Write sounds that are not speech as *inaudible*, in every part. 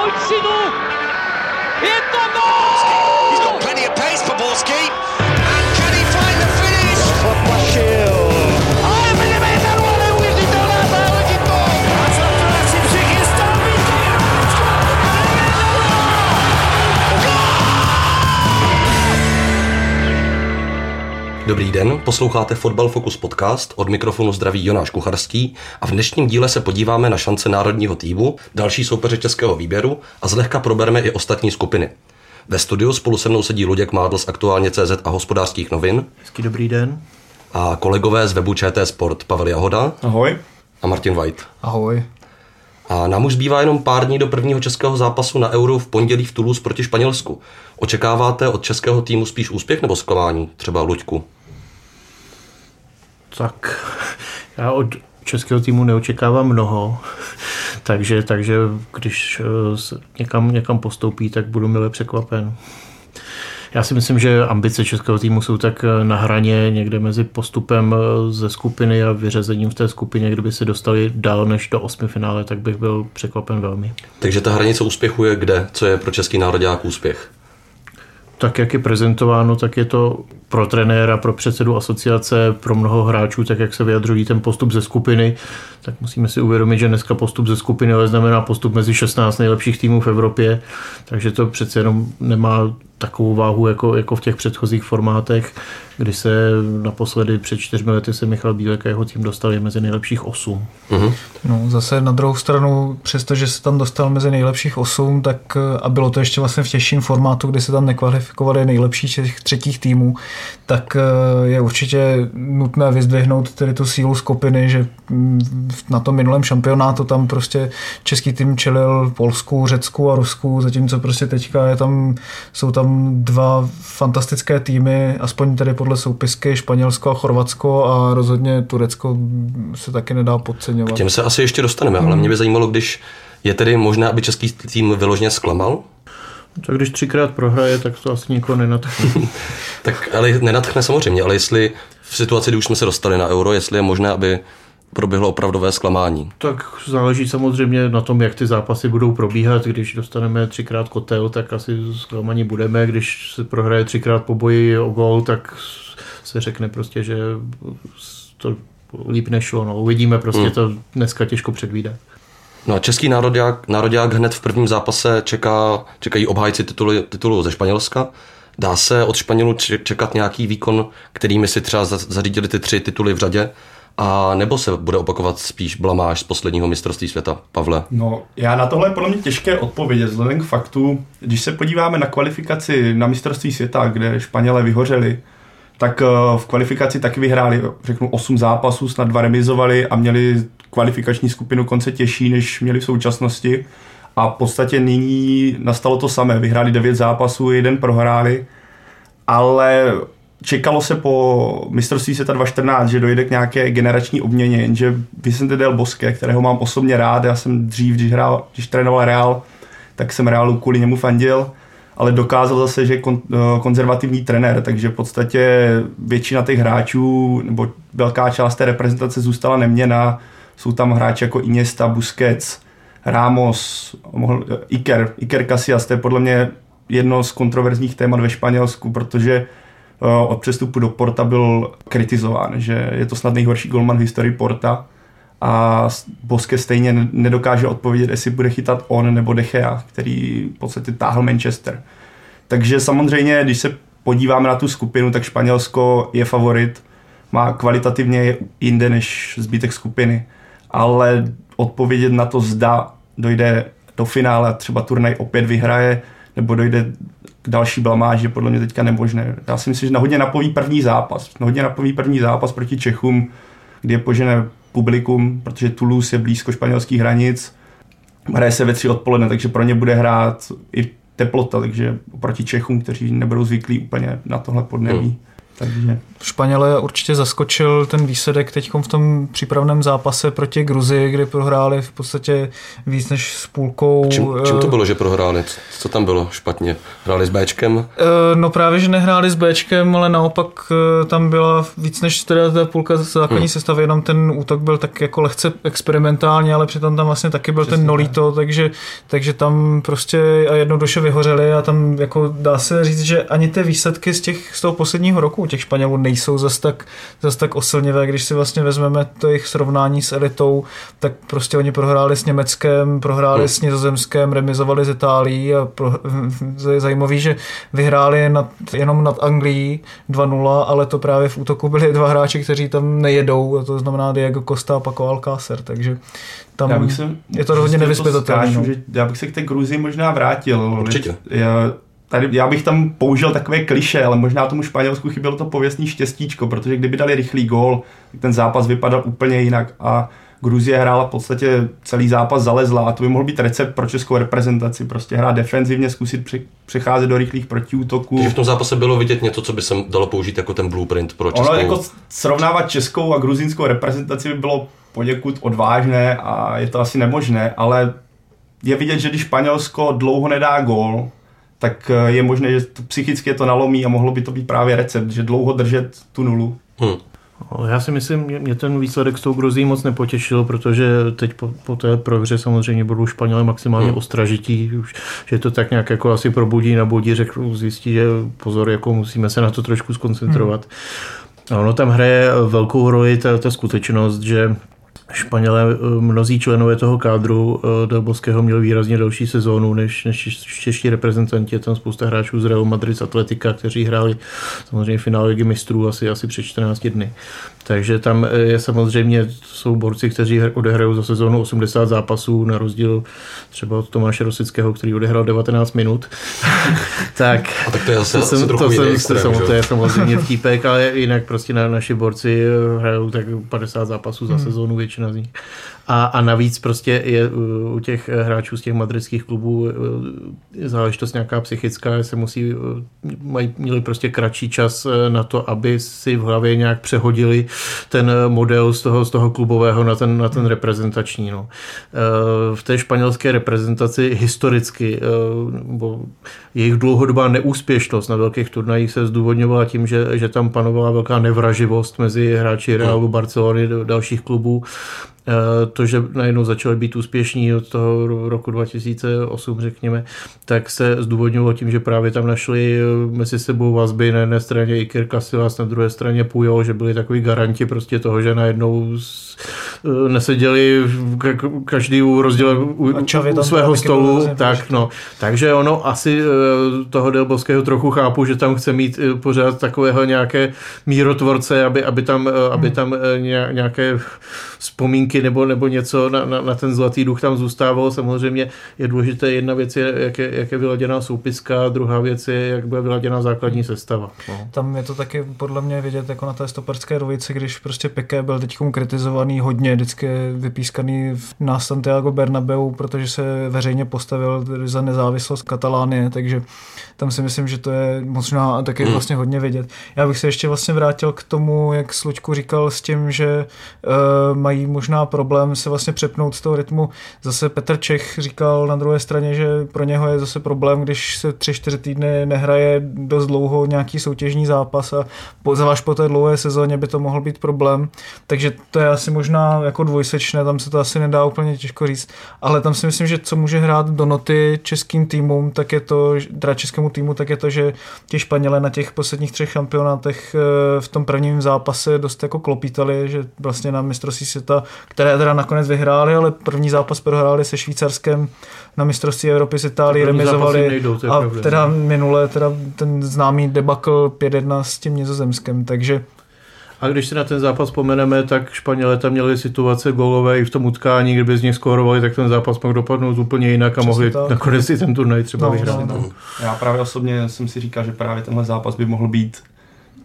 追いつの Dobrý den, posloucháte Fotbal Focus podcast, od mikrofonu zdraví Jonáš Kucharský a v dnešním díle se podíváme na šance národního týmu, další soupeře českého výběru a zlehka probereme i ostatní skupiny. Ve studiu spolu se mnou sedí Luděk Mádl z Aktuálně CZ a hospodářských novin Hezký dobrý den. a kolegové z webu ČT Sport Pavel Jahoda Ahoj. a Martin White. Ahoj. A nám už zbývá jenom pár dní do prvního českého zápasu na Euro v pondělí v Toulouse proti Španělsku. Očekáváte od českého týmu spíš úspěch nebo zklamání? Třeba Luďku. Tak já od českého týmu neočekávám mnoho, takže, takže když eh, někam, někam postoupí, tak budu mile překvapen. Já si myslím, že ambice českého týmu jsou tak eh, na hraně někde mezi postupem eh, ze skupiny a vyřazením v té skupině. Kdyby se dostali dál než do osmi finále, tak bych byl překvapen velmi. Takže ta hranice úspěchu je kde? Co je pro český národák úspěch? Tak, jak je prezentováno, tak je to pro trenéra, pro předsedu asociace, pro mnoho hráčů, tak jak se vyjadřují ten postup ze skupiny, tak musíme si uvědomit, že dneska postup ze skupiny ale znamená postup mezi 16 nejlepších týmů v Evropě, takže to přece jenom nemá takovou váhu jako, jako v těch předchozích formátech, kdy se naposledy před čtyřmi lety se Michal Bílek a jeho tým dostali mezi nejlepších osm. No, zase na druhou stranu, přestože se tam dostal mezi nejlepších osm, tak a bylo to ještě vlastně v těžším formátu, kdy se tam nekvalifikovali nejlepší těch třetích týmů, tak eh, je určitě nutné vyzdvihnout tedy tu sílu skupiny, že mm, na tom minulém šampionátu tam prostě český tým čelil Polsku, Řecku a Rusku, zatímco prostě teďka je tam, jsou tam dva fantastické týmy, aspoň tedy podle soupisky Španělsko a Chorvatsko a rozhodně Turecko se taky nedá podceňovat. K těm se asi ještě dostaneme, ale mě by zajímalo, když je tedy možné, aby český tým vyloženě zklamal, Tak když třikrát prohraje, tak to asi nikoho nenatchne. *laughs* tak ale nenatchne samozřejmě, ale jestli v situaci, kdy už jsme se dostali na euro, jestli je možné, aby proběhlo opravdové zklamání. Tak záleží samozřejmě na tom, jak ty zápasy budou probíhat. Když dostaneme třikrát kotel, tak asi zklamaní budeme. Když se prohraje třikrát po boji o gol, tak se řekne prostě, že to líp nešlo. No. Uvidíme, prostě Hmm. to dneska těžko předvídat. No a český národák, národák hned v prvním zápase čeká, čekají obhájci titulu, titulu ze Španělska. Dá se od Španělů če- čekat nějaký výkon, kterými si třeba za- zařídili ty tři tituly v řadě? A nebo se bude opakovat spíš blamáž z posledního mistrovství světa, Pavle? No, já na tohle je podle mě těžké odpovědět, vzhledem k faktu, když se podíváme na kvalifikaci na mistrovství světa, kde Španělé vyhořeli, tak eh, v kvalifikaci taky vyhráli, řeknu, 8 zápasů, snad dva remizovali a měli kvalifikační skupinu konce těžší, než měli v současnosti. A v podstatě nyní nastalo to samé. Vyhráli 9 zápasů, jeden prohráli, ale čekalo se po mistrovství světa 2014, že dojde k nějaké generační obměně, jenže Vicente del Bosque, kterého mám osobně rád, já jsem dřív, když, hrál, když trénoval Real, tak jsem Realu kvůli němu fandil, ale dokázal zase, že je kon, eh, konzervativní trenér, takže v podstatě většina těch hráčů, nebo velká část té reprezentace zůstala neměna. Jsou tam hráči jako Iniesta, Busquets, Ramos, mohl, Iker, Iker Casillas, to je podle mě jedno z kontroverzních témat ve Španělsku, protože eh, od přestupu do Porta byl kritizován, že je to snad nejhorší golman v historii Porta a Boske stejně ne- nedokáže odpovědět, jestli bude chytat on nebo De Gea, který v podstatě táhl Manchester. Takže samozřejmě, když se podíváme na tu skupinu, tak Španělsko je favorit, má kvalitativně jinde než zbytek skupiny, ale odpovědět na to, zda dojde do finále a třeba turnaj opět vyhraje, nebo dojde další blamáži, je podle mě teďka nemožné. Já si myslím, že hodně napoví první zápas. Hodně napoví první zápas proti Čechům, kdy je požené publikum, protože Toulouse je blízko španělských hranic. Hraje se ve tři odpoledne, takže pro ně bude hrát i teplota, takže proti Čechům, kteří nebudou zvyklí úplně na tohle podnebí. Hmm. Takže Španělé určitě zaskočil ten výsledek teď v tom přípravném zápase proti Gruzii, kdy prohráli v podstatě víc než s půlkou. Čím, čím to eh, bylo, že prohráli? Co, co tam bylo špatně? Hráli s Bčkem? Eh, No právě, že nehráli s Bčkem, ale naopak eh, tam byla víc než teda ta půlka základní hmm. sestavy, jenom ten útok byl tak jako lehce experimentální, ale přitom tam vlastně taky byl ten Nolito, takže, takže tam prostě a jednoduše vyhořeli a tam jako dá se říct, že ani ty výsledky z, těch, z toho posledního roku těch Španělů nejsou zas tak, zas tak osilnivé, když si vlastně vezmeme to jejich srovnání s elitou, tak prostě oni prohráli s Německem, prohráli Hmm. s Nizozemskem, remizovali s Itálií a pro, *laughs* je zajímavý, že vyhráli nad, jenom nad Anglií 2-0, ale to právě v útoku byli dva hráči, kteří tam nejedou, a to znamená Diego Costa a Paco Alcácer, takže tam já bych se, je to hodně nevyspětatelné. skáču, No. že Já bych se k té Gruzii možná vrátil. Určitě. Já, tady, já bych tam použil takové kliše, ale možná tomu Španělsku chybělo to pověstný štěstíčko, protože kdyby dali rychlý gól, tak ten zápas vypadal úplně jinak a Gruzie hrála v podstatě celý zápas zalezla a to by mohl být recept pro českou reprezentaci. Prostě hrát defenzivně, zkusit pře- přecházet do rychlých protiútoků. Takže v tom zápase bylo vidět něco, co by se dalo použít jako ten blueprint pro českou. Ono jako srovnávat českou a gruzínskou reprezentaci by bylo poněkud odvážné a je to asi nemožné, ale je vidět, že když Španělsko dlouho nedá gól, tak eh, je možné, že to psychicky je to nalomí a mohlo by to být právě recept, že dlouho držet tu nulu. Hm. No, Já si myslím, mě- mě ten výsledek s tou Gruzí moc nepotěšil, protože teď po, po té prohře samozřejmě budou Španělé maximálně Hmm. ostražití, už, že to tak nějak jako asi probudí, nabudí, řeknu, zjistí, že pozor, jako musíme se na to trošku skoncentrovat. A ono tam hraje velkou roli ta, ta skutečnost, že Španělé, eh, mnozí členové toho kádru eh, Delboského měli výrazně delší sezónu než, než čeští reprezentanti. Je tam spousta hráčů z Real Madrid, z Atletika, kteří hráli samozřejmě finále ligy mistrů asi, asi před 14 dny. Takže tam eh, je samozřejmě, jsou borci, kteří hr- odehrajou za sezónu 80 zápasů, na rozdíl třeba od Tomáše Rosického, který odehrál 19 minut. *laughs* tak A tak to je zase, to jsem, to, jiný jsem, extrém, to, jo? to je samozřejmě vtípek, ale jinak prostě na, naši borci hrajou tak 50 zápasů za sezónu, většina z nich. A, a navíc prostě je u těch eh, hráčů z těch madridských klubů uh, je záležitost nějaká psychická, se musí, mají, měli prostě kratší čas eh, na to, aby si v hlavě nějak přehodili ten eh, model z toho, z toho klubového na ten, na ten reprezentační. No. Eh, V té španělské reprezentaci historicky, eh, nebo jejich dlouhodobá neúspěšnost na velkých turnajích se zdůvodňovala tím, že, že tam panovala velká nevraživost mezi hráči Realu, Barcelony, do dalších klubů. Eh, To, že najednou začali být úspěšní od toho ro- roku 2008, řekněme, tak se zdůvodňovalo tím, že právě tam našli eh, mezi sebou vazby na jedné straně Iker Casillas, na druhé straně Pujol, že byli takový garanti prostě toho, že najednou neseděli v- ka- každý u rozděle u, u svého stolu, tak no. Takže ono asi eh, toho Delbovského trochu chápu, že tam chce mít eh, pořád takového nějaké mírotvorce, aby, aby tam, eh, aby tam eh, ně- nějaké vzpomínky nebo, nebo něco na, na, na ten zlatý duch tam zůstávalo. Samozřejmě je důležité, jedna věc je, jak je, jak je vyladěná soupiska, druhá věc je, jak bude vyladěná základní sestava. No. Tam je to taky podle mě vidět jako na té stoperské rovici, když prostě Piqué byl teď kritizovaný hodně, vždycky je vypískaný v- na Santiago Bernabeu, protože se veřejně postavil za nezávislost Katalánie, takže tam si myslím, že to je možná taky vlastně hodně vidět. Já bych se ještě vlastně vrátil k tomu, jak Slučku říkal s tím, že uh, mají možná problém se vlastně přepnout z toho rytmu. Zase Petr Čech říkal na druhé straně, že pro něho je zase problém, když se tři, čtyři týdny nehraje dost dlouho nějaký soutěžní zápas a po, zvlášť po té dlouhé sezóně by to mohl být problém. Takže to je asi možná jako dvojsečné, tam se to asi nedá úplně těžko říct, ale tam si myslím, že co může hrát do noty českým týmům, tak je to, teda českému týmu, tak je to, že ti Španělé na těch posledních třech šampionátech eh, v tom prvním zápase dost jako klopítali, že vlastně na mistrovství světa, které teda nakonec vyhráli, ale první zápas prohráli se Švýcarskem na mistrovství Evropy s Itálií, remizovali nejdou, a pravda. teda minule teda ten známý debakl 5-1 s tím Nizozemskem, takže A když si na ten zápas vzpomeneme, tak Španělé tam měli situace gólové i v tom utkání, kdyby z nich skórovali, tak ten zápas mohl dopadnout úplně jinak a Přesně mohli tak. nakonec si ten turnaj třeba No, vyhrát. no, Já právě osobně jsem si říkal, že právě tenhle zápas by mohl být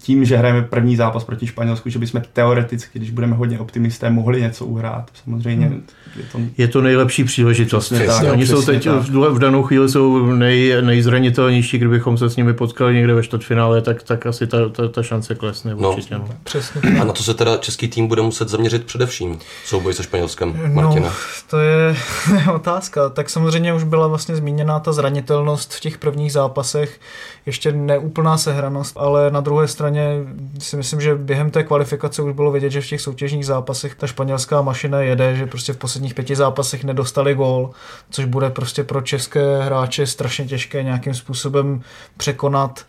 tím, že hrajeme první zápas proti Španělsku, že bychom teoreticky, když budeme hodně optimisté, mohli něco uhrát. Samozřejmě hmm. je to... Je to nejlepší příležitost. Přesně tak, Oni jsou teď tak. v danou chvíli jsou nej, nejzranitelnější, kdybychom se s nimi potkali někde ve čtvrtfinále, tak, tak asi ta, ta, ta šance klesne no. určitě. No. Přesně. A na to se teda český tým bude muset zaměřit především souboj se Španělskem, Martina. No, to je *laughs* otázka. Tak samozřejmě už byla vlastně zmíněná ta zranitelnost v těch prvních zápasech, ještě neúplná sehranost, ale na druhé straně si myslím, že během té kvalifikace už bylo vidět, že v těch soutěžních zápasech ta španělská mašina jede, že prostě v posledních pěti zápasech nedostali gól, což bude prostě pro české hráče strašně těžké nějakým způsobem překonat.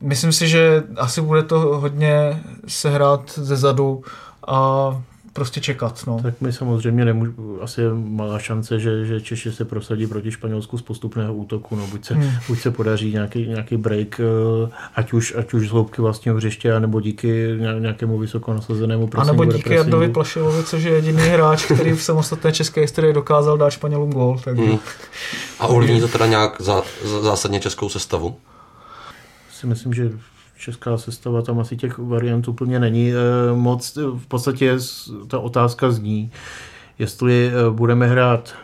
Myslím si, že asi bude to hodně sehrát ze zadu a prostě čekat. No. Tak my samozřejmě nemůž, asi je malá šance, že, že Češi se prosadí proti Španělsku z postupného útoku. No, buď, se, hmm. buď se podaří nějaký, nějaký break, eh, ať už, ať už z hloubky vlastního hřiště, nebo díky nějakému vysoko nasazenému A nebo díky Jardovi Plašilovi, což je jediný hráč, který v samostatné české historii dokázal dát Španělům gól. Takže... Hmm. A ovlivní to teda nějak zá, zásadně českou sestavu? Si myslím, že česká sestava, tam asi těch variant úplně není eh, moc. V podstatě ta otázka zní, jestli eh, budeme hrát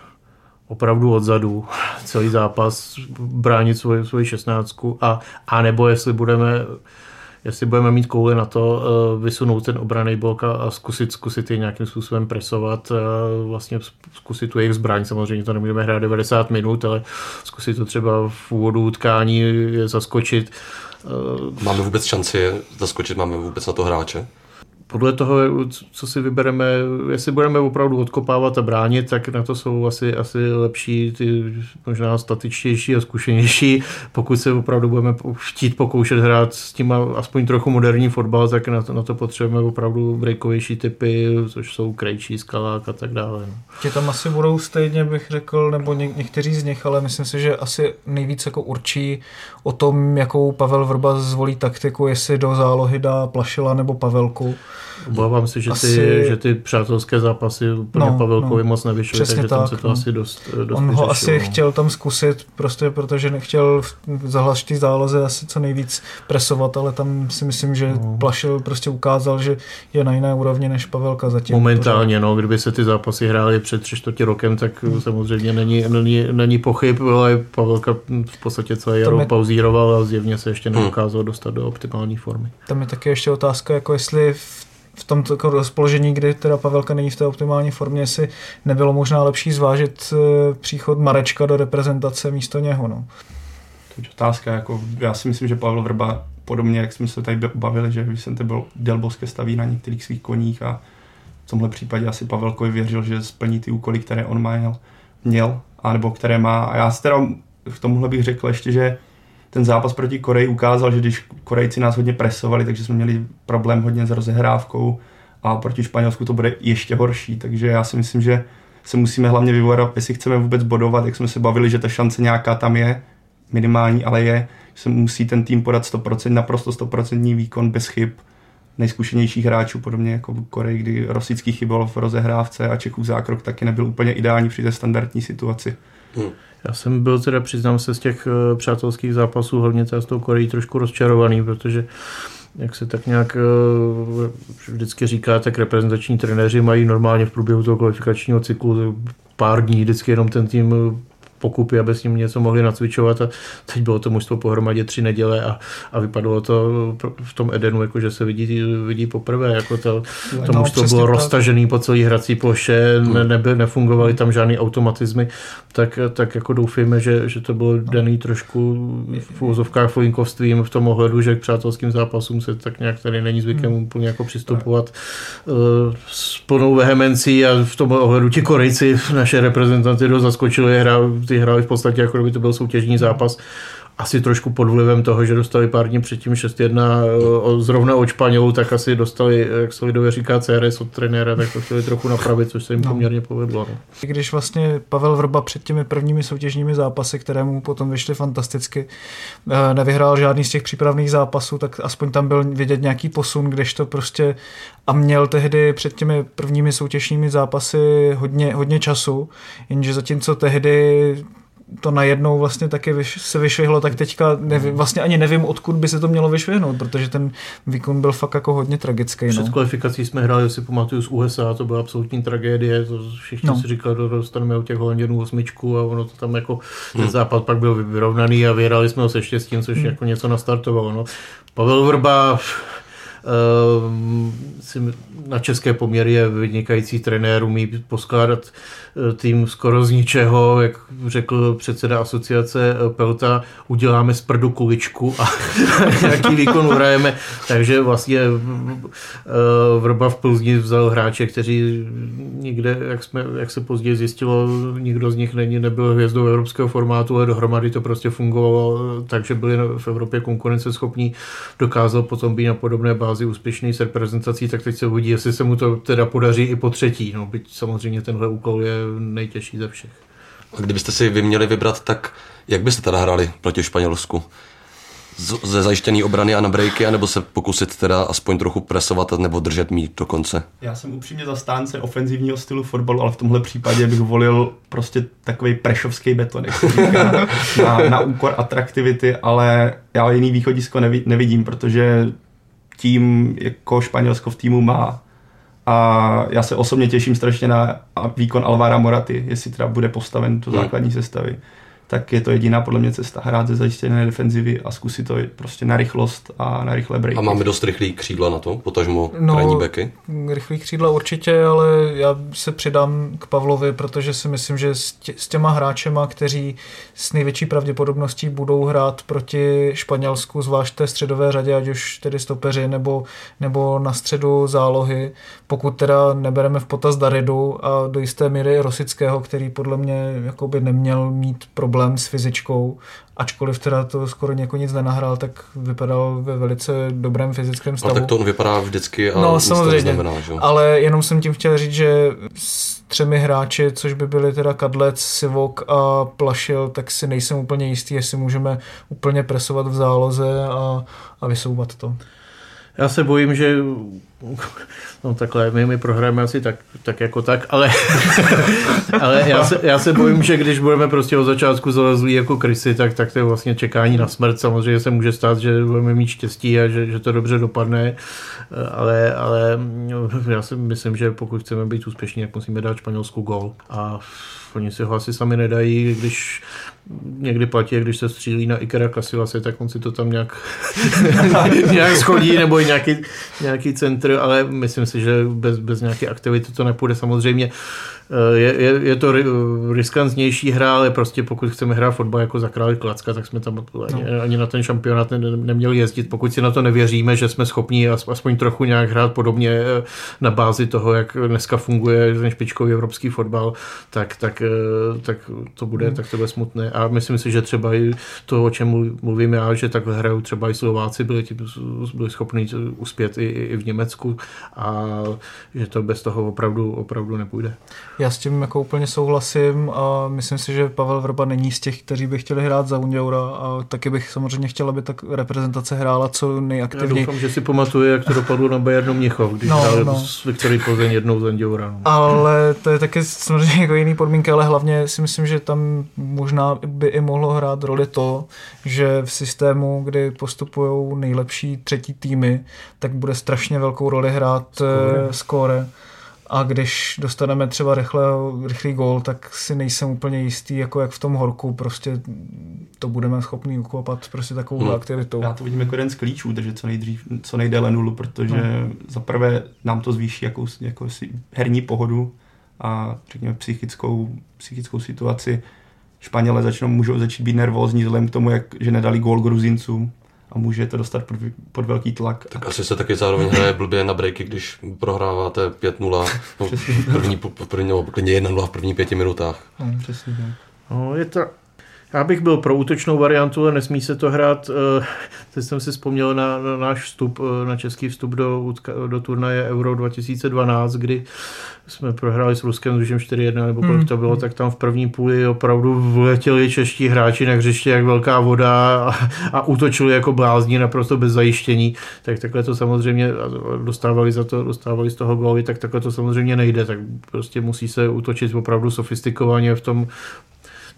opravdu odzadu *laughs* celý zápas, bránit svoji, svoji šestnáctku a, a nebo jestli budeme jestli budeme mít kouli na to eh, vysunout ten obraný blok a zkusit, zkusit je nějakým způsobem presovat, vlastně zkusit tu jejich zbraň, samozřejmě to nemůžeme hrát 90 minut, ale zkusit to třeba v úvodu utkání zaskočit Máme vůbec šanci zaskočit, máme vůbec na to hráče? Podle toho, co si vybereme, jestli budeme opravdu odkopávat a bránit, tak na to jsou asi, asi lepší ty možná statičtější a zkušenější. Pokud se opravdu budeme chtít pokoušet hrát s tím aspoň trochu moderní fotbal, tak na to, na to potřebujeme opravdu breakovější typy, což jsou Krejčí, Skalák a tak dále. No. Tě tam asi budou stejně, bych řekl, nebo ně, někteří z nich, ale myslím si, že asi nejvíc jako určí o tom, jakou Pavel Vrba zvolí taktiku, jestli do zálohy dá Plašila nebo Pavelku. Obávám se, že, ty, asi... že ty přátelské zápasy úplně no, Pavelkovi no, moc nevyšly, takže tak, tam se to no. asi dost, dost On vyřešil, ho asi no. chtěl tam zkusit, prostě protože nechtěl v zahlaští záloze asi co nejvíc presovat, ale tam si myslím, že no. Plašil prostě ukázal, že je na jiné úrovni než Pavelka zatím. Momentálně, no, kdyby se ty zápasy hrály před tři čtvrtě rokem, tak hmm. samozřejmě není, není, není pochyb, ale Pavelka v podstatě celý jaro je... pauzíroval a zjevně se ještě nedokázal dostat do optimální formy. Tam je taky ještě otázka, jako jestli v v tom rozpoložení, kdy teda Pavelka není v té optimální formě, jestli nebylo možná lepší zvážit eh, příchod Marečka do reprezentace místo něho. No. To je otázka, jako já si myslím, že Pavel Vrba podobně, jak jsme se tady bavili, že Vicente byl Delboske staví na některých svých koních a v tomhle případě asi Pavelkovi věřil, že splní ty úkoly, které on měl, měl anebo které má. A já si teda v tomhle bych řekl ještě, že ten zápas proti Koreji ukázal, že když Korejci nás hodně presovali, takže jsme měli problém hodně s rozehrávkou a proti Španělsku to bude ještě horší, takže já si myslím, že se musíme hlavně vyvarovat, jestli chceme vůbec bodovat, jak jsme se bavili, že ta šance nějaká tam je, minimální, ale je, že se musí ten tým podat 100%, naprosto 100% výkon bez chyb nejzkušenějších hráčů, podobně jako v Koreji, kdy Rosický chybal v rozehrávce a Čekův zákrok taky nebyl úplně ideální při té standardní situaci. Hmm. Já jsem byl teda, přiznám se, z těch eh, přátelských zápasů, hlavně třeba s tou Koreí, trošku rozčarovaný, protože jak se tak nějak eh, vždycky říká, tak reprezentační trenéři mají normálně v průběhu toho kvalifikačního cyklu pár dní vždycky jenom ten tým pokupy, aby s ním něco mohli nacvičovat a teď bylo to mužstvo pohromadě tři neděle a, a vypadalo to v tom Edenu, jako že se vidí, vidí poprvé, jako to, to no, mužstvo bylo tak. roztažený po celý hrací ploše, hmm. ne, neby, nefungovaly tam žádný automatizmy, tak, tak jako doufejme, že, že to bylo daný trošku v úzovkách v tom ohledu, že k přátelským zápasům se tak nějak tady není zvykem hmm. úplně jako přistupovat uh, s plnou vehemencí a v tom ohledu ti Korejci naše reprezentanty do zaskočili, hrál, ty hráli v podstatě, jako kdyby to byl soutěžní zápas asi trošku pod vlivem toho, že dostali pár dní předtím 6-1 zrovna od Španělů, tak asi dostali, jak se lidově říká, CRS od trenéra, tak to chtěli trochu napravit, což se jim no. poměrně povedlo. No. Když vlastně Pavel Vrba před těmi prvními soutěžními zápasy, které mu potom vyšly fantasticky, eh, nevyhrál žádný z těch přípravných zápasů, tak aspoň tam byl vidět nějaký posun, když to prostě a měl tehdy před těmi prvními soutěžními zápasy hodně, hodně času, jenže zatímco tehdy to najednou vlastně taky vyš, se vyšvihlo, tak teďka nevím, vlastně ani nevím, odkud by se to mělo vyšvihnout, protože ten výkon byl fakt jako hodně tragický. Před No. kvalifikací jsme hráli, si pamatuju, z USA, to byla absolutní tragédie, to všichni No. si říkali, že dostaneme od těch Holanděnů osmičku a ono to tam jako, ten západ pak byl vyrovnaný a vyhrali jsme ho se štěstím, což jako něco nastartovalo. No. Pavel Vrba na české poměry je vynikající trenér, umí poskládat eh, tým skoro z ničeho, jak řekl předseda asociace eh, Pelta, uděláme z prdu kuličku a *laughs* nějaký výkon uhrajeme, takže vlastně eh, Vrba v Plzni vzal hráče, kteří nikde, jak, jsme, jak se později zjistilo, nikdo z nich není, nebyl hvězdou evropského formátu, ale dohromady to prostě fungovalo, takže byli v Evropě konkurenceschopní, dokázal potom být na podobné bázi úspěšný s reprezentací, tak teď se uvidí, jestli se mu to teda podaří i po třetí. No, byť samozřejmě tenhle úkol je nejtěžší ze všech. A kdybyste si vy měli vybrat, tak jak byste teda hráli proti Španělsku? Z- Ze zajištěný obrany a na breaky, anebo se pokusit teda aspoň trochu presovat nebo držet mít do konce? Já jsem upřímně zastánce ofenzivního stylu fotbalu, ale v tomhle případě bych volil prostě takový prešovský beton, jak se říká, na, na úkor atraktivity, ale já jiný východisko nevi, nevidím, protože tím, jako Španělsko v týmu má. A já se osobně těším strašně na výkon Alvara Moraty, jestli teda bude postaven do základní sestavy. Tak je to jediná podle mě cesta hrát ze zajištěné defenzivy a zkusit to prostě na rychlost a na rychlé breaky. A máme dost rychlý křídla na to, potažmo No, krajní beky? Rychlý křídla určitě, ale já se přidám k Pavlovi, protože si myslím, že s, tě, s těma hráčema, kteří s největší pravděpodobností budou hrát proti Španělsku, zvlášť té středové řadě, ať už tedy stopeři nebo, nebo na středu zálohy, pokud teda nebereme v potaz Daridu a do jisté míry Rosického, který podle mě jakoby neměl mít problém s fyzičkou, ačkoliv teda to skoro jako nic nenahrál, tak vypadal ve velice dobrém fyzickém stavu. Ale tak to on vypadá vždycky a No samozřejmě, neznamená, že? ale jenom jsem tím chtěl říct, že s třemi hráči, což by byly teda Kadlec, Sivok a Plašil, tak si nejsem úplně jistý, jestli můžeme úplně presovat v záloze a, a vysouvat to. Já se bojím, že no takhle, my, my prohrajeme asi tak, tak jako tak, ale, *laughs* ale já, se, já se bojím, že když budeme prostě od začátku zalezlí jako krysy, tak, tak to je vlastně čekání na smrt. Samozřejmě se může stát, že budeme mít štěstí a že, že to dobře dopadne, ale, ale já si myslím, že pokud chceme být úspěšní, tak musíme dát Španělsku gol a oni si ho asi sami nedají, když někdy platí, když se střílí na Ikera Casilase, tak on si to tam nějak, *laughs* nějak schodí, nebo nějaký, nějaký centr, ale myslím si, že bez, bez nějaké aktivity to nepůjde samozřejmě. Je, je, je to riskantnější hra, ale prostě pokud chceme hrát fotbal jako za králi Klacka, tak jsme tam ani, no. ani na ten šampionát ne, neměli jezdit. Pokud si na to nevěříme, že jsme schopni aspoň trochu nějak hrát podobně na bázi toho, jak dneska funguje ten špičkový evropský fotbal, tak, tak, tak to bude, tak to bude smutné. A myslím si, že třeba i to, o čem mluvím já, že takhle hrajou třeba i Slováci, byli, byli schopni uspět i, i v Německu a že to bez toho opravdu, opravdu nepůjde. Já s tím jako úplně souhlasím a myslím si, že Pavel Vrba není z těch, kteří by chtěli hrát za Undiaura a taky bych samozřejmě chtěl, aby tak reprezentace hrála co nejaktivněji. Já doufám, že si pamatuje, jak to dopadlo na Bayernu Mnichov, když no, hráli no. s Viktorí Plzeň jednou za Undiaura. No. Ale to je taky samozřejmě jako jiný podmínky, ale hlavně si myslím, že tam možná by i mohlo hrát roli to, že v systému, kdy postupují nejlepší třetí týmy, tak bude strašně velkou roli hrát skóre. skóre a když dostaneme třeba rychle, rychlý gól, tak si nejsem úplně jistý, jako jak v tom horku, prostě to budeme schopni ukopat prostě takovou hmm. aktivitou. Já to vidím jako jeden z klíčů, takže co nejdřív, co nejdéle nulu, protože hmm. za prvé nám to zvýší jakou, jako si herní pohodu a řekněme psychickou, psychickou situaci. Španělé začnou, můžou začít být nervózní vzhledem k tomu, jak, že nedali gól Gruzincům a může to dostat pod, pod velký tlak. Tak asi se taky zároveň hraje blbě na breaky, když prohráváte 5-0, *laughs* no, první, první, no, klidně 1-0 v prvních pěti minutách. No, přesně tak. No, je to, já bych byl pro útočnou variantu, ale nesmí se to hrát. Teď jsem si vzpomněl na, na náš vstup, na český vstup do, do turnaje Euro 2012, kdy jsme prohráli s Ruskem, tuším 4-1 nebo kolik to bylo, tak tam v první půli opravdu vletěli čeští hráči na hřiště jak velká voda a, a útočili jako blázni naprosto bez zajištění. Tak takhle to samozřejmě dostávali za to, dostávali z toho góly, tak takhle to samozřejmě nejde. Tak prostě musí se útočit opravdu sofistikovaně v tom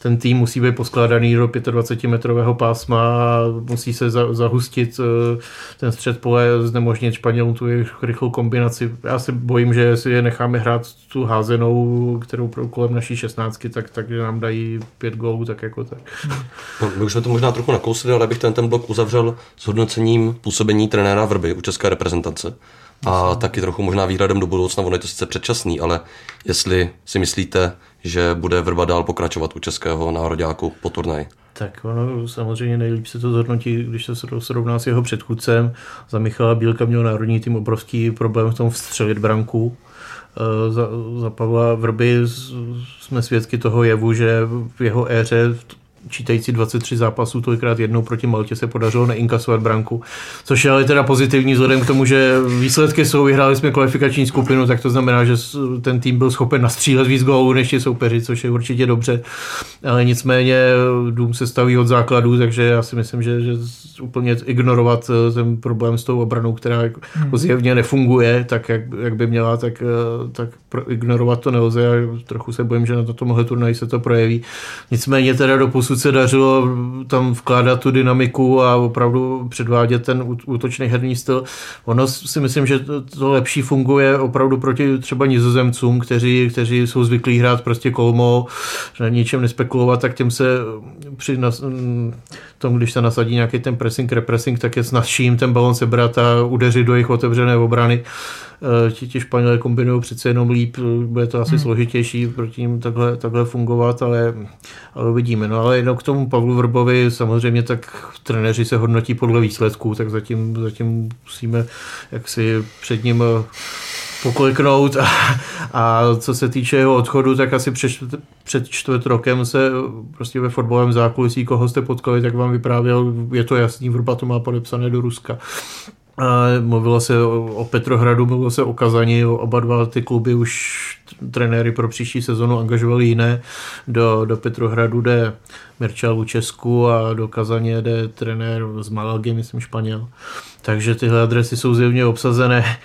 ten tým musí být poskládaný do 25-metrového pásma a musí se za, zahustit eh, ten střed pole, znemožnit Španělům tu jejich rychlou kombinaci. Já se bojím, že si je necháme hrát tu házenou, kterou pro kolem naší šestnáctky, tak, tak nám dají pět gólů, tak jako tak. No, my už jsme to možná trochu nakousli, ale bych ten, ten blok uzavřel s hodnocením působení trenéra Vrby u české reprezentace. A taky trochu možná výhradem do budoucna, ono je to sice předčasný, ale jestli si myslíte, že bude Vrba dál pokračovat u českého nároďáku po turnaji. Tak ono samozřejmě nejlíp se to zhodnotí, když se srovná s jeho předchůdcem. Za Michala Bílka měl národní tým obrovský problém v tom vstřelit branku. Eh, za, za Pavla Vrby jsme svědky toho jevu, že v jeho éře čítající 23 zápasů, tolikrát jednou proti Maltě se podařilo neinkasovat branku, což je ale teda pozitivní vzhledem k tomu, že výsledky jsou, vyhráli jsme kvalifikační skupinu, tak to znamená, že ten tým byl schopen nastřílet víc gólů než ti soupeři, což je určitě dobře, ale nicméně dům se staví od základů, takže já si myslím, že, že úplně ignorovat eh, ten problém s tou obranou, která jako hmm. zjevně nefunguje tak, jak, jak by měla, tak, eh, tak ignorovat to nelze a trochu se bojím, že na tomhle turnaji se to projeví. Nicméně teda do posud se dařilo tam vkládat tu dynamiku a opravdu předvádět ten útočný herní styl. Ono si myslím, že to, to lepší funguje opravdu proti třeba nizozemcům, kteří, kteří jsou zvyklí hrát prostě kolmo, na ničem nespekulovat, tak těm se při nas, tom, když se nasadí nějaký ten pressing, repressing, tak je snazší ten balon sebrat a udeřit do jejich otevřené obrany. Eh, ti, ti Španělé kombinují přece jenom líp, bude to asi hmm. složitější proti ním takhle, takhle fungovat, ale, ale uvidíme. No ale jenom k tomu Pavlu Vrbovi, samozřejmě tak trenéři se hodnotí podle výsledků, tak zatím, zatím musíme jaksi před ním eh, pokliknout a, a co se týče jeho odchodu, tak asi před, před čtvrt rokem se prostě ve fotbalovém zákulisí, koho jste potkali, tak vám vyprávěl, je to jasný, Vrba to má podepsané do Ruska. Mluvilo se o Petrohradu, mluvilo se o Kazani, oba dva ty kluby už trenéry pro příští sezonu angažovali jiné. Do, do Petrohradu jde Mirčal Česku a do Kazaně jde trenér z Malagy, myslím Španěl. Takže tyhle adresy jsou zjevně obsazené.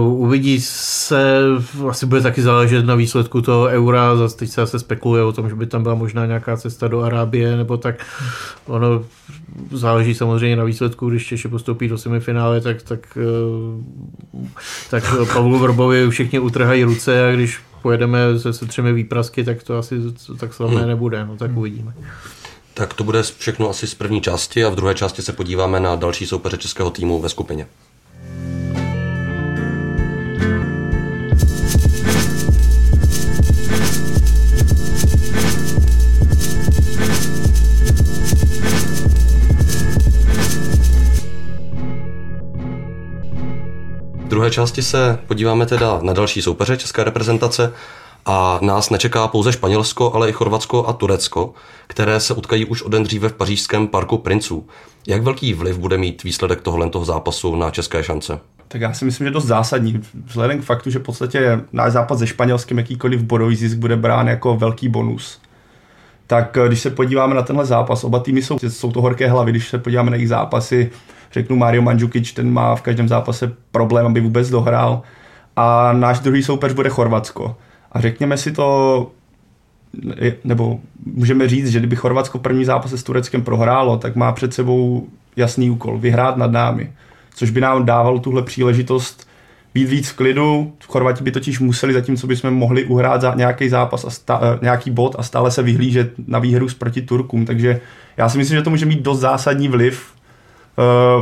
Uh, uvidí se, asi bude taky záležet na výsledku toho eura, zase teď se zase spekuluje o tom, že by tam byla možná nějaká cesta do Arábie, nebo tak ono záleží samozřejmě na výsledku, když Češi postoupí do semifinále, tak, tak, uh, tak Pavlu Vrbovi všichni utrhají ruce a když pojedeme se, se třemi výprasky, tak to asi tak slavné hmm. nebude, no tak uvidíme. Tak to bude všechno asi z první části a v druhé části se podíváme na další soupeře českého týmu ve skupině. V druhé části se podíváme teda na další soupeře české reprezentace a nás nečeká pouze Španělsko, ale i Chorvatsko a Turecko, které se utkají už o den dříve v pařížském parku princů. Jak velký vliv bude mít výsledek tohoto toho zápasu na české šance? Tak já si myslím, že dost zásadní. Vzhledem k faktu, že v podstatě náš zápas se Španělským jakýkoliv bodový zisk bude brán jako velký bonus. Tak eh, když se podíváme na tenhle zápas, oba týmy jsou, jsou to horké hlavy, když se podíváme na jejich zápasy, řeknu Mario Mandzukic, ten má v každém zápase problém, aby vůbec dohrál. A náš druhý soupeř bude Chorvatsko. A řekněme si to, nebo můžeme říct, že kdyby Chorvatsko první zápase s Tureckem prohrálo, tak má před sebou jasný úkol, vyhrát nad námi. Což by nám dávalo tuhle příležitost být víc v klidu. Chorvati by totiž museli, zatímco bychom mohli uhrát za nějaký zápas a stá, eh, nějaký bod a stále se vyhlížet na výhru proti Turkům. Takže já si myslím, že to může mít dost zásadní vliv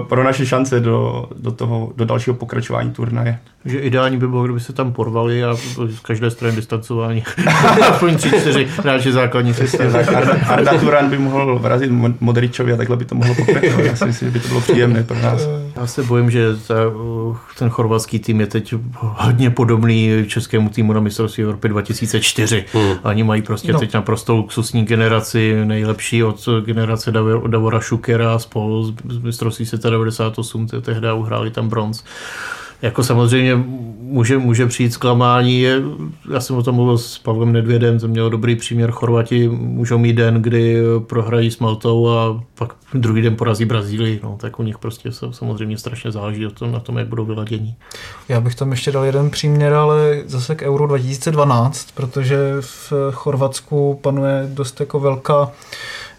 pro naše šance do, do, toho, do dalšího pokračování turnaje. Že ideální by bylo, kdyby se tam porvali a z každé strany distancování. *laughs* Aspoň tři, čtyři hráči základní systém. Arda, Arda Turan by mohl vrazit Modričovi a takhle by to mohlo pokračovat. Já si myslím, že by to bylo příjemné pro nás. Já se bojím, že ta, ten chorvatský tým je teď hodně podobný českému týmu na mistrovství Evropy 2004. Hmm. Oni mají prostě no. teď naprosto luxusní generaci, nejlepší od generace Davora Šukera spolu z mistrovství světa 98, tehdy uhráli tam bronz Jako samozřejmě může, může přijít zklamání. Je, já jsem o tom mluvil s Pavlem Nedvědem, to měl dobrý příměr. Chorvati můžou mít den, kdy prohrají s Maltou a pak druhý den porazí Brazílii. No, tak u nich prostě samozřejmě strašně záleží o tom, na tom, jak budou vyladění. Já bych tam ještě dal jeden příměr, ale zase k Euro 2012, protože v Chorvatsku panuje dost jako velká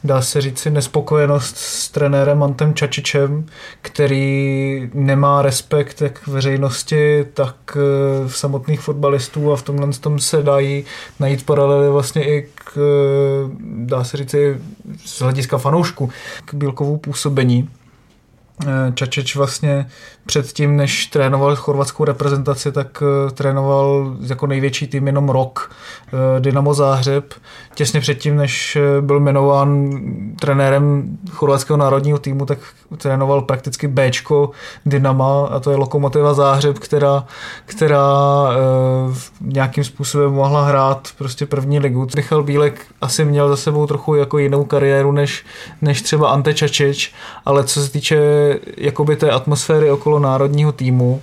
dá se říci, nespokojenost s trenérem Antem Čačičem, který nemá respekt jak k veřejnosti, tak eh, v samotných fotbalistů a v tomhle tom se dají najít paralely vlastně i k, eh, dá se říci, z hlediska fanoušku, k Bílkovu působení. Eh, Čačič vlastně předtím, než trénoval chorvatskou reprezentaci, tak trénoval jako největší tým jenom rok Dynamo Záhřeb těsně předtím, než eh, byl jmenován trenérem chorvatského národního týmu, tak trénoval prakticky Bčko Dynama a to je Lokomotiva Záhřeb, která, která nějakým způsobem mohla hrát prostě první ligu. Michal Bílek asi měl za sebou trochu jako jinou kariéru než, než třeba Ante Čačič, ale co se týče jakoby té atmosféry okolo národního týmu,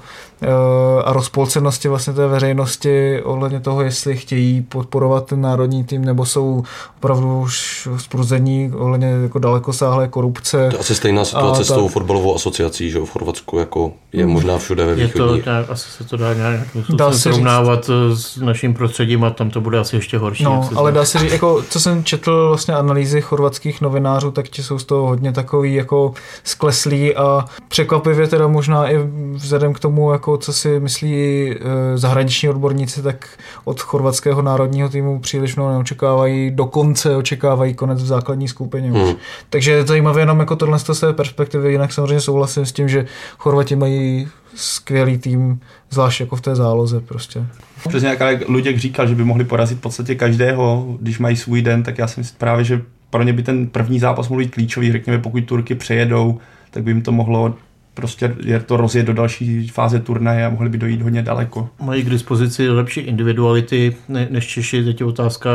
a rozpolcenosti vlastně té veřejnosti ohledně toho, jestli chtějí podporovat ten národní tým, nebo jsou opravdu už spruzení ohledně jako dalekosáhlé korupce. To je asi stejná situace s tou fotbalovou asociací, že v Chorvatsku jako je možná všude ve východní. Je to, nějak, asi se to dá nějak dá se srovnávat říct. s naším prostředím a tam to bude asi ještě horší. No, ale dá se říct, jako, co jsem četl vlastně analýzy chorvatských novinářů, tak ti jsou z toho hodně takový jako skleslí a překvapivě teda možná i vzhledem k tomu, jako co si myslí eh, zahraniční odborníci, tak od chorvatského národního týmu příliš mnoho neočekávají, dokonce očekávají konec v základní skupině hmm. už. Takže je zajímavé jenom jako tohle z té perspektivy, jinak samozřejmě souhlasím s tím, že Chorvati mají skvělý tým, zvlášť jako v té záloze prostě. Přesně jak Luděk říkal, že by mohli porazit v podstatě každého, když mají svůj den, tak já si myslím právě, že pro ně by ten první zápas mohl být klíčový, řekněme, pokud Turky přejedou, tak by jim to mohlo prostě je to rozjet do další fáze turnaje a mohli by dojít hodně daleko. Mají k dispozici lepší individuality než Češi, teď je otázka,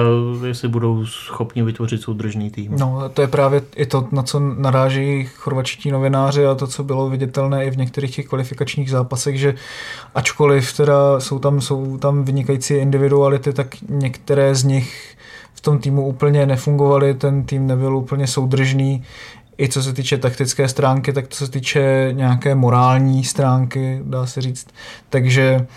jestli budou schopni vytvořit soudržný tým. No, to je právě i to, na co naráží chorvačtí novináři a to, co bylo viditelné i v některých těch kvalifikačních zápasech, že ačkoliv teda jsou tam, jsou tam vynikající individuality, tak některé z nich v tom týmu úplně nefungovaly, ten tým nebyl úplně soudržný, i co se týče taktické stránky, tak co se týče nějaké morální stránky, dá se říct. Takže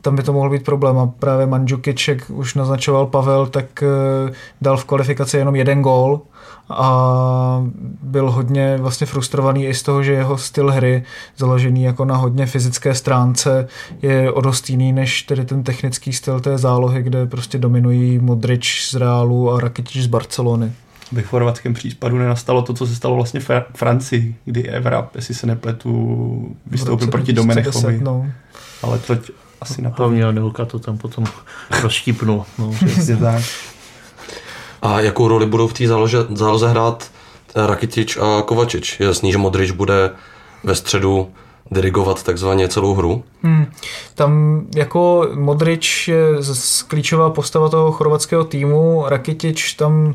tam by to mohl být problém. A právě Mandžukič, jak už naznačoval Pavel, tak eh, dal v kvalifikaci jenom jeden gól a byl hodně vlastně frustrovaný i z toho, že jeho styl hry, založený jako na hodně fyzické stránce, je o dost jiný než tedy ten technický styl té zálohy, kde prostě dominují Modrič z Reálu a Rakitic z Barcelony ve chorvatském případu nenastalo to, co se stalo vlastně v Francii, kdy Evra, jestli se nepletu, vystoupil proti Domenechovi. No. Ale to asi na Hlavně Anilka to tam potom rozštípnul. No. tak. A jakou roli budou v té záloze, záloze hrát Rakitič a Kovačič? Je jasný, že Modrič bude ve středu dirigovat takzvaně celou hru? Hmm. Tam jako Modrič je klíčová postava toho chorvatského týmu, Rakitič tam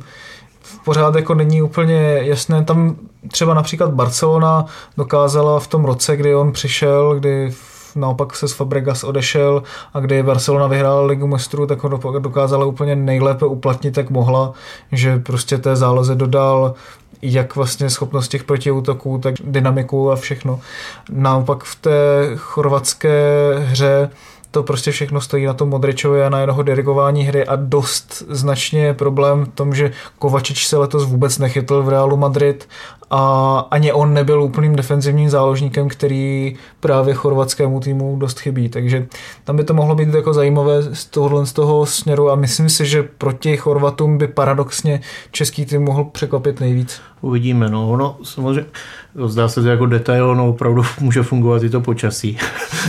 pořád jako není úplně jasné. Tam třeba například Barcelona dokázala v tom roce, kdy on přišel, kdy naopak se z Fabregas odešel a kdy Barcelona vyhrála ligu mistrů, tak ho dokázala úplně nejlépe uplatnit, jak mohla, že prostě té záloze dodal jak vlastně schopnost těch protiútoků, tak dynamiku a všechno. Naopak v té chorvatské hře to prostě všechno stojí na tom Modričovi a na jeho dirigování hry a dost značně je problém v tom, že Kovačič se letos vůbec nechytl v Realu Madrid a ani on nebyl úplným defenzivním záložníkem, který právě chorvatskému týmu dost chybí. Takže tam by to mohlo být jako zajímavé z tohohle z toho směru a myslím si, že proti Chorvatům by paradoxně český tým mohl překvapit nejvíc. Uvidíme, no, ono samozřejmě zdá se to jako detail, no opravdu *laughs* může fungovat i to počasí.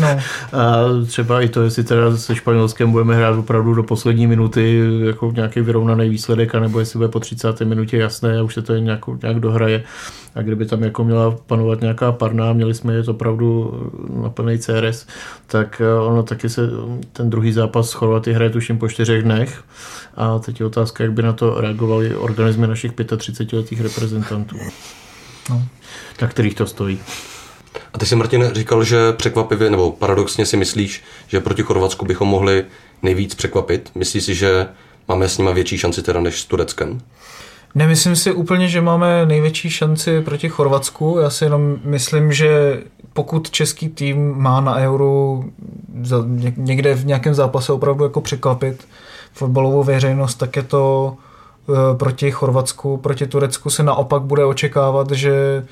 No. *laughs* A třeba i to, jestli teda se Španělskem budeme hrát opravdu do poslední minuty jako nějaký vyrovnaný výsledek, anebo jestli bude po 30. minutě jasné a už se to nějak, nějak dohraje. A kdyby tam jako měla panovat nějaká parná, měli jsme je opravdu na plný CRS, tak eh, ono taky se, ten druhý zápas s Chorvaty hraje tuším po čtyřech dnech. A teď je otázka, jak by na to reagovali organismy našich 35-letých reprezentantů. No. Na kterých to stojí. A ty si, Martin, říkal, že překvapivě, nebo paradoxně si myslíš, že proti Chorvatsku bychom mohli nejvíc překvapit. Myslíš si, že máme s nimi větší šanci teda než s Tureckem? Nemyslím si úplně, že máme největší šanci proti Chorvatsku. Já si jenom myslím, že pokud český tým má na euro někde v nějakém zápase opravdu jako překvapit fotbalovou veřejnost, tak je to e, proti Chorvatsku, proti Turecku se naopak bude očekávat, že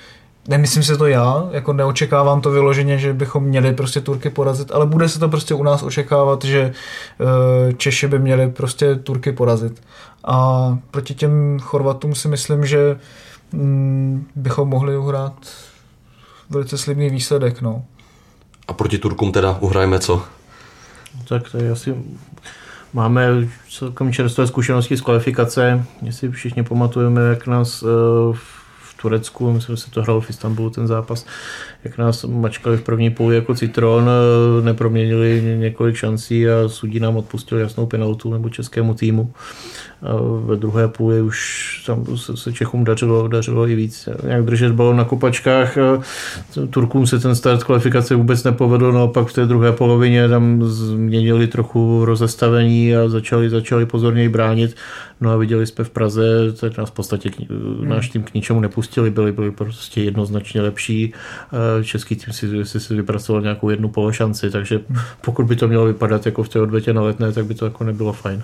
nemyslím si to já, jako neočekávám to vyloženě, že bychom měli prostě Turky porazit, ale bude se to prostě u nás očekávat, že e, Češi by měli prostě Turky porazit. A proti těm Chorvatům si myslím, že mm, bychom mohli uhrát velice slibný výsledek. No. A proti Turkům teda uhrajeme co? Tak to je asi Máme celkem čerstvé zkušenosti z kvalifikace. Jestli všichni pamatujeme, jak nás v eh, Turecku, myslím, že se to hralo v Istanbulu ten zápas, jak nás mačkali v první půli jako citron, neproměnili několik šancí a sudí nám odpustil jasnou penaltu nebo českému týmu. A ve druhé půli už tam se, Čechům dařilo, dařilo i víc. Jak držet balon na kopačkách. Turkům se ten start kvalifikace vůbec nepovedl, no pak v té druhé polovině tam změnili trochu rozestavení a začali, začali pozorněji bránit. No a viděli jsme v Praze, tak nás v podstatě náš tým k ničemu nepustili, byli, byli prostě jednoznačně lepší. Český tým si, si, si vypracoval nějakou jednu pološanci, takže pokud by to mělo vypadat jako v té odvetě na letné, tak by to jako nebylo fajn.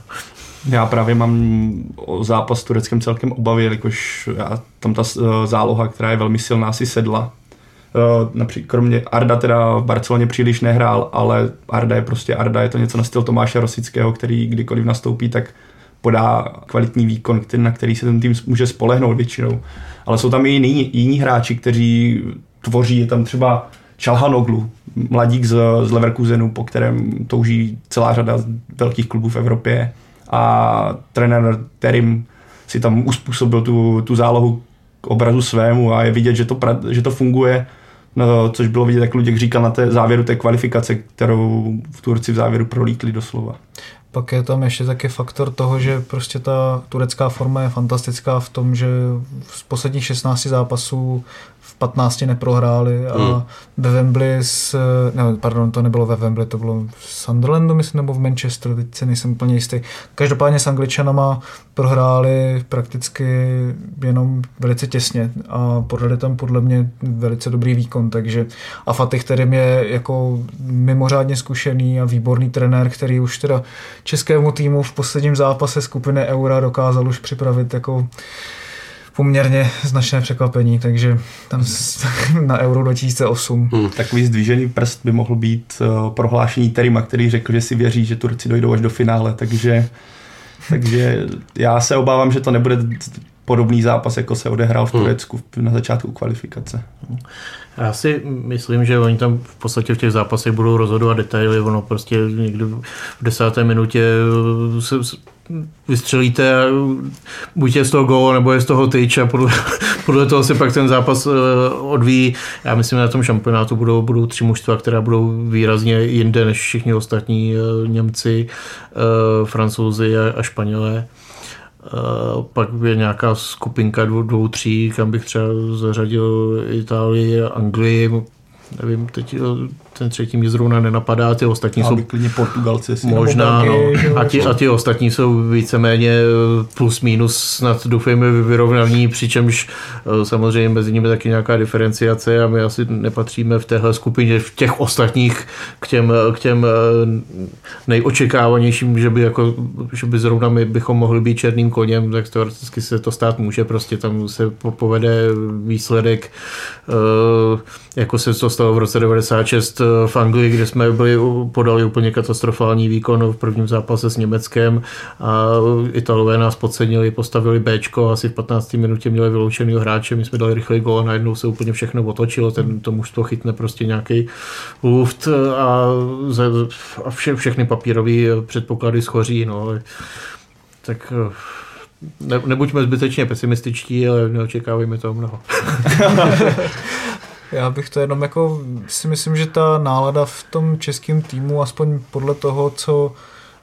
Já právě mám o zápas s Tureckem celkem obavy, jelikož já, tam ta eh, záloha, která je velmi silná, si sedla. Eh, například kromě Arda teda v Barceloně příliš nehrál, ale Arda je prostě Arda, je to něco na styl Tomáše Rosického, který kdykoliv nastoupí, tak podá kvalitní výkon, který, na který se ten tým může spolehnout většinou. Ale jsou tam i jiní, jiní hráči, kteří tvoří, je tam třeba Čalhanoglu, mladík z, z Leverkusenu, po kterém touží celá řada velkých klubů v Evropě a trenér Terim si tam uspůsobil tu, tu zálohu k obrazu svému a je vidět, že to, že to funguje, no, což bylo vidět, jak Luděk říkal na té závěru té kvalifikace, kterou v Turci v závěru prolítli doslova. Pak je tam ještě taky faktor toho, že prostě ta turecká forma je fantastická v tom, že z posledních 16 zápasů v 15 neprohráli a hmm. ve Wembley s, ne, pardon, to nebylo ve Wembley, to bylo v Sunderlandu, myslím, nebo v Manchesteru, teď se nejsem úplně jistý. Každopádně s Angličanama prohráli prakticky jenom velice těsně a podali tam podle mě velice dobrý výkon, takže a Fatih, kterým je jako mimořádně zkušený a výborný trenér, který už teda českému týmu v posledním zápase skupiny Eura dokázal už připravit jako poměrně značné překvapení, takže tam *laughs* na Euro 2008. Hmm. Takový zdvížený prst by mohl být uh, prohlášení Terima, který řekl, že si věří, že Turci dojdou až do finále, takže, takže já se obávám, že to nebude podobný zápas, jako se odehrál v hmm. Turecku na začátku kvalifikace. Já si myslím, že oni tam v podstatě v těch zápasech budou rozhodovat detaily, ono prostě někdy v desáté minutě se, vystřelíte buď je z toho gól, nebo je z toho tyč a podle, *laughs* podle toho se pak ten zápas eh, odvíjí. Já myslím, že na tom šampionátu budou, budou tři mužstva, která budou výrazně jinde než všichni ostatní eh, Němci, eh, Francouzi a, Španělé. Pak je nějaká skupinka dvou, dvou, tří, kam bych třeba zařadil Itálii, Anglii, nevím, teď ten třetí mi zrovna nenapadá, ty ostatní Já jsou... klidně Portugalci si Možná, no. A ti, a ti ostatní jsou víceméně eh, plus minus snad doufejme vyrovnaní, přičemž eh, samozřejmě mezi nimi taky nějaká diferenciace a my asi nepatříme v téhle skupině v těch ostatních k těm, k těm eh, nejočekávanějším, že by, jako, že by zrovna my bychom mohli být černým koněm, tak teoreticky se to stát může, prostě tam se povede výsledek, jako se to stalo v roce 96 v Anglii, kde jsme byli, podali úplně katastrofální výkon v prvním zápase s Německem a Italové nás podcenili, postavili B, asi v 15 minutě měli vyloučený hráče, my jsme dali rychlý gol a najednou se úplně všechno otočilo, ten, to mužstvo chytne prostě nějaký luft a, a vše, všechny papírové předpoklady schoří. No. Tak ne, nebuďme zbytečně pesimističtí, ale neočekávejme toho mnoho. *laughs* *laughs* Já bych to jenom jako si myslím, že ta nálada v tom českém týmu, aspoň podle toho, co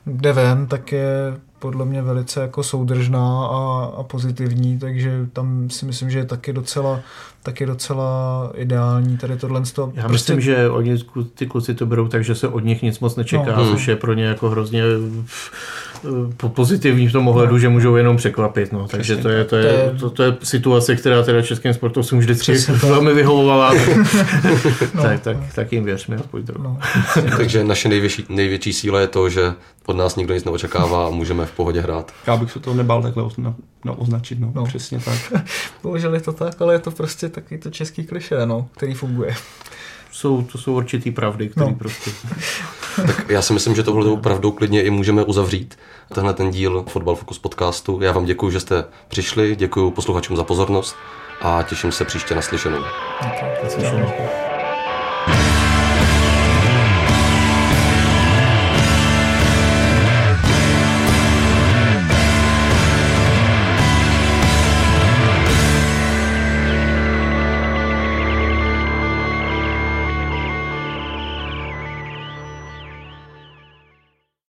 jde ven, tak je podle mě velice jako soudržná a, a pozitivní, takže tam si myslím, že je taky docela, taky docela ideální tady tohle. Já prostě... myslím, že oni ty kluci to berou tak, že se od nich nic moc nečeká, no. což je pro ně jako hrozně pozitivní v tom ohledu, no. že můžou jenom překvapit. No. Takže to je, to, je, to, to je situace, která teda českým sportovcům vždycky velmi vyhovovala. *laughs* no. tak, tak, tak jim věřme. No. *laughs* Takže naše největší, největší síla je to, že od nás nikdo nic neočekává a můžeme v pohodě hrát. Já bych se to nebál takhle na, na označit, no. no. přesně tak. *laughs* Bohužel je to tak, ale je to prostě takový to český kliše, no, který funguje. Jsou, to jsou určitý pravdy, které no. prostě... *laughs* tak já si myslím, že tohle pravdou klidně i můžeme uzavřít tenhle ten díl Fotbal Focus podcastu. Já vám děkuji, že jste přišli, děkuji posluchačům za pozornost a těším se příště na slyšenou. Okay,